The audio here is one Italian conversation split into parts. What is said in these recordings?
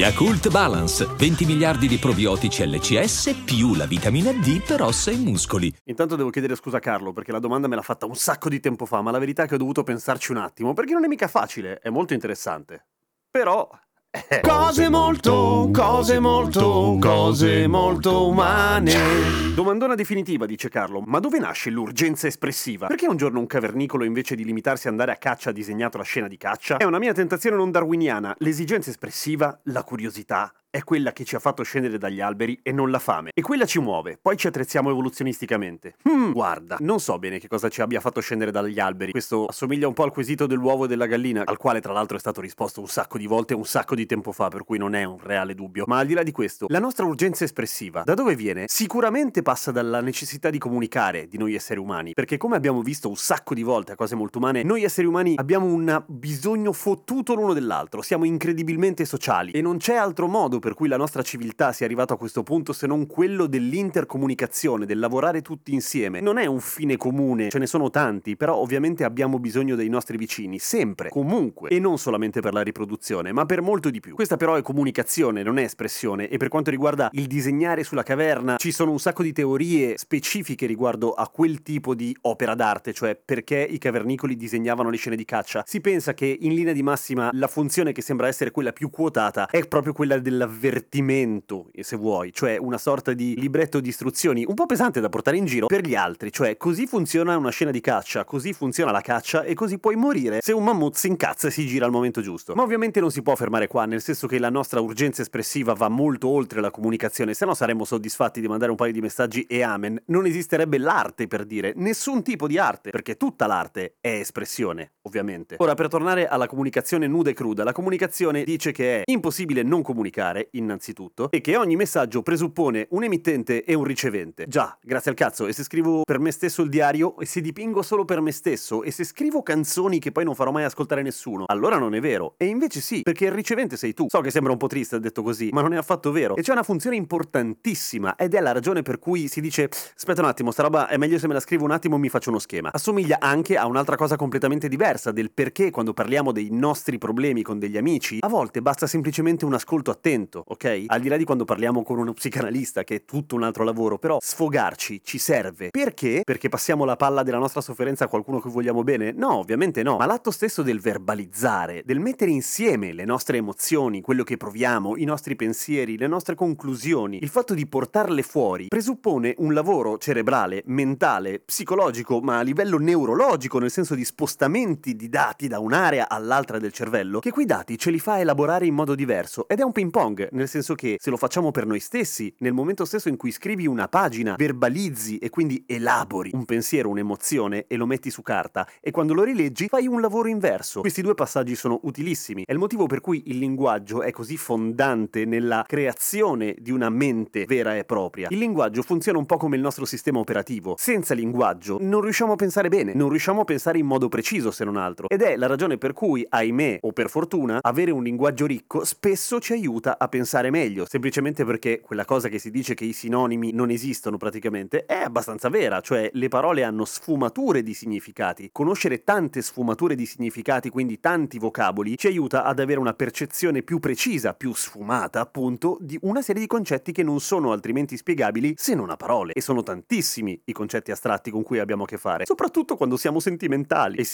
Yakult Balance, 20 miliardi di probiotici LCS più la vitamina D per ossa e muscoli. Intanto devo chiedere scusa a Carlo perché la domanda me l'ha fatta un sacco di tempo fa, ma la verità è che ho dovuto pensarci un attimo perché non è mica facile, è molto interessante. Però Cose molto, cose molto, cose molto umane. Domandona definitiva, dice Carlo, ma dove nasce l'urgenza espressiva? Perché un giorno un cavernicolo invece di limitarsi ad andare a caccia ha disegnato la scena di caccia? È una mia tentazione non darwiniana, l'esigenza espressiva, la curiosità, è quella che ci ha fatto scendere dagli alberi e non la fame. E quella ci muove, poi ci attrezziamo evoluzionisticamente. Hmm, guarda, non so bene che cosa ci abbia fatto scendere dagli alberi. Questo assomiglia un po' al quesito dell'uovo e della gallina, al quale tra l'altro è stato risposto un sacco di volte un sacco di tempo fa, per cui non è un reale dubbio. Ma al di là di questo, la nostra urgenza espressiva, da dove viene? Sicuramente passa dalla necessità di comunicare di noi esseri umani, perché come abbiamo visto un sacco di volte a cose molto umane, noi esseri umani abbiamo un bisogno fottuto l'uno dell'altro, siamo incredibilmente sociali e non c'è altro modo per cui la nostra civiltà sia arrivata a questo punto se non quello dell'intercomunicazione, del lavorare tutti insieme. Non è un fine comune, ce ne sono tanti, però ovviamente abbiamo bisogno dei nostri vicini, sempre, comunque, e non solamente per la riproduzione, ma per molto di più. Questa però è comunicazione, non è espressione, e per quanto riguarda il disegnare sulla caverna, ci sono un sacco di teorie specifiche riguardo a quel tipo di opera d'arte, cioè perché i cavernicoli disegnavano le scene di caccia. Si pensa che in linea di massima la funzione che sembra essere quella più quotata è proprio quella dell'avvertimento, se vuoi, cioè una sorta di libretto di istruzioni un po' pesante da portare in giro per gli altri, cioè così funziona una scena di caccia, così funziona la caccia e così puoi morire se un mammut si incazza e si gira al momento giusto. Ma ovviamente non si può fermare qua, nel senso che la nostra urgenza espressiva va molto oltre la comunicazione, se no saremmo soddisfatti di mandare un paio di messaggi e amen. Non esisterebbe l'arte per dire, nessun tipo di arte, perché tutta l'arte è espressione, ovviamente. Ora, per tornare alla comunicazione nuda e cruda, la comunicazione dice che è impossibile non comunicare, innanzitutto, e che ogni messaggio presuppone un emittente e un ricevente. Già, grazie al cazzo, e se scrivo per me stesso il diario, e se dipingo solo per me stesso, e se scrivo canzoni che poi non farò mai ascoltare nessuno, allora non è vero. E invece sì, perché il ricevente sei tu. So che sembra un po' triste detto così, ma non è affatto vero. E c'è una funzione importantissima, ed è la ragione per cui si dice, aspetta un attimo, sta roba è meglio se me la scrivo un attimo mi faccio uno schema. Assomiglia anche a un'altra cosa completamente diversa, del perché quando parliamo dei nostri problemi con degli amici, a volte basta semplicemente un ascolto attento, ok? Al di là di quando parliamo con uno psicanalista, che è tutto un altro lavoro, però sfogarci ci serve. Perché? Perché passiamo la palla della nostra sofferenza a qualcuno che vogliamo bene? No, ovviamente no. Ma l'atto stesso del verbalizzare, del mettere insieme le nostre emozioni, quello che proviamo, i nostri pensieri, le nostre conclusioni, il fatto di portarle fuori, presuppone un lavoro cerebrale, mentale, psicologico, ma a livello neurologico, nel senso di spostamenti di dati da un'area all'altra del cervello, che quei dati ce li fa elaborare in modo diverso. Ed è un ping pong, nel senso che se lo facciamo per noi stessi, nel momento stesso in cui scrivi una pagina, verbalizzi e quindi elabori un pensiero, un'emozione e lo metti su carta, e quando lo rileggi fai un lavoro inverso. Questi due passaggi sono utilissimi. È il motivo per cui il linguaggio è così fondante nella creazione di una mente vera e propria. Il linguaggio funziona un po' come il nostro sistema operativo. Senza linguaggio non riusciamo a pensare bene, non riusciamo a pensare in modo preciso se non altro. Ed è la ragione per cui, ahimè, o per fortuna, avere un linguaggio ricco spesso ci aiuta a pensare meglio, semplicemente perché quella cosa che si dice che i sinonimi non esistono praticamente è abbastanza vera, cioè le parole hanno sfumature di significati. Conoscere tante sfumature di significati, quindi tanti vocaboli, ci aiuta ad avere una percezione più precisa, più sfumata, appunto, di una serie di concetti che non sono altrimenti spiegabili se non a parole. E sono tantissimi i concetti astratti con cui abbiamo a che fare, soprattutto quando siamo sentimentali e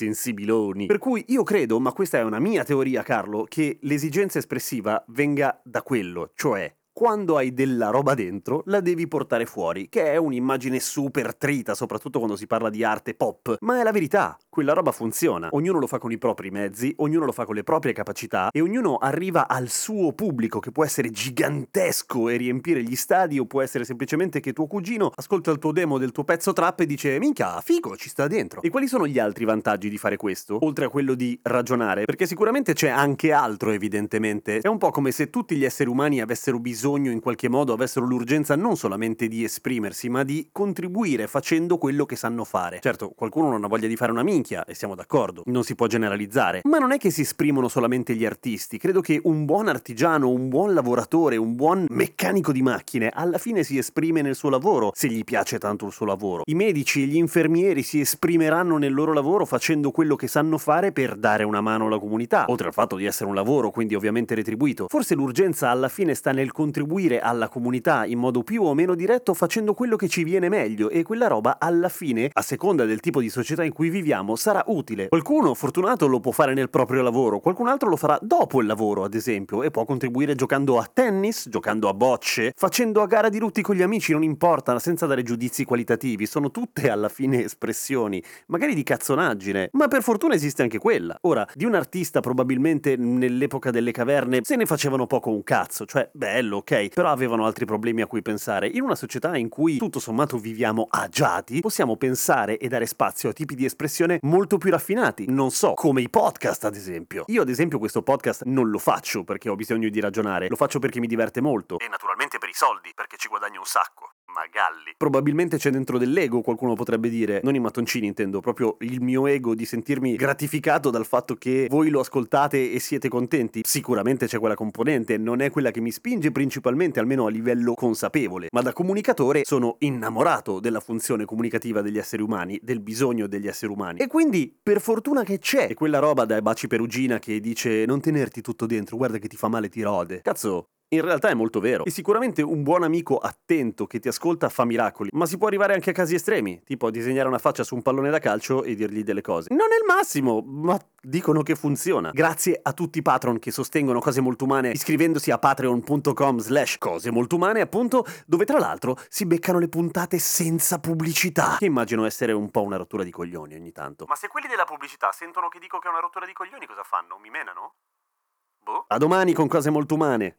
sensibiloni. Per cui io credo, ma questa è una mia teoria, Carlo, che l'esigenza espressiva venga da quello, cioè quando hai della roba dentro, la devi portare fuori, che è un'immagine super trita, soprattutto quando si parla di arte pop, ma è la verità, quella roba funziona. Ognuno lo fa con i propri mezzi, ognuno lo fa con le proprie capacità e ognuno arriva al suo pubblico che può essere gigantesco e riempire gli stadi o può essere semplicemente che tuo cugino ascolta il tuo demo del tuo pezzo trap e dice minchia, figo, ci sta dentro. E quali sono gli altri vantaggi di fare questo, oltre a quello di ragionare? Perché sicuramente c'è anche altro evidentemente. È un po' come se tutti gli esseri umani avessero bisogno in qualche modo avessero l'urgenza non solamente di esprimersi, ma di contribuire facendo quello che sanno fare. Certo, qualcuno non ha voglia di fare una minchia, e siamo d'accordo, non si può generalizzare, ma non è che si esprimono solamente gli artisti, credo che un buon artigiano, un buon lavoratore, un buon meccanico di macchine alla fine si esprime nel suo lavoro, se gli piace tanto il suo lavoro. I medici e gli infermieri si esprimeranno nel loro lavoro facendo quello che sanno fare per dare una mano alla comunità, oltre al fatto di essere un lavoro, quindi ovviamente retribuito. Forse l'urgenza alla fine sta nel contribuire alla comunità in modo più o meno diretto facendo quello che ci viene meglio e quella roba alla fine, a seconda del tipo di società in cui viviamo, sarà utile. Qualcuno fortunato lo può fare nel proprio lavoro, qualcun altro lo farà dopo il lavoro, ad esempio, e può contribuire giocando a tennis, giocando a bocce, facendo a gara di rutti con gli amici, non importa, senza dare giudizi qualitativi, sono tutte alla fine espressioni, magari di cazzonaggine, ma per fortuna esiste anche quella. Ora, di un artista probabilmente nell'epoca delle caverne se ne facevano poco un cazzo, cioè bello, ok, però avevano altri problemi a cui pensare. In una società in cui tutto sommato viviamo agiati, possiamo pensare e dare spazio a tipi di espressione molto più raffinati, non so, come i podcast ad esempio. Io ad esempio questo podcast non lo faccio perché ho bisogno di ragionare, lo faccio perché mi diverte molto. E naturalmente per i soldi, perché ci guadagno un sacco. Magalli. Probabilmente c'è dentro dell'ego, qualcuno potrebbe dire, non i mattoncini intendo, proprio il mio ego di sentirmi gratificato dal fatto che voi lo ascoltate e siete contenti. Sicuramente c'è quella componente, non è quella che mi spinge principalmente, almeno a livello consapevole, ma da comunicatore sono innamorato della funzione comunicativa degli esseri umani, del bisogno degli esseri umani. E quindi, per fortuna che c'è, quella roba dai baci perugina che dice non tenerti tutto dentro, guarda che ti fa male ti rode. Cazzo, in realtà è molto vero. E sicuramente un buon amico attento che ti ascolta fa miracoli. Ma si può arrivare anche a casi estremi, tipo a disegnare una faccia su un pallone da calcio e dirgli delle cose. Non è il massimo, ma dicono che funziona. Grazie a tutti i patron che sostengono cose molto umane iscrivendosi a patreon.com slash cose molto umane, appunto, dove tra l'altro si beccano le puntate senza pubblicità. Che immagino essere un po' una rottura di coglioni ogni tanto. Ma se quelli della pubblicità sentono che dico che è una rottura di coglioni, cosa fanno? Mi menano? Boh. A domani con cose molto umane.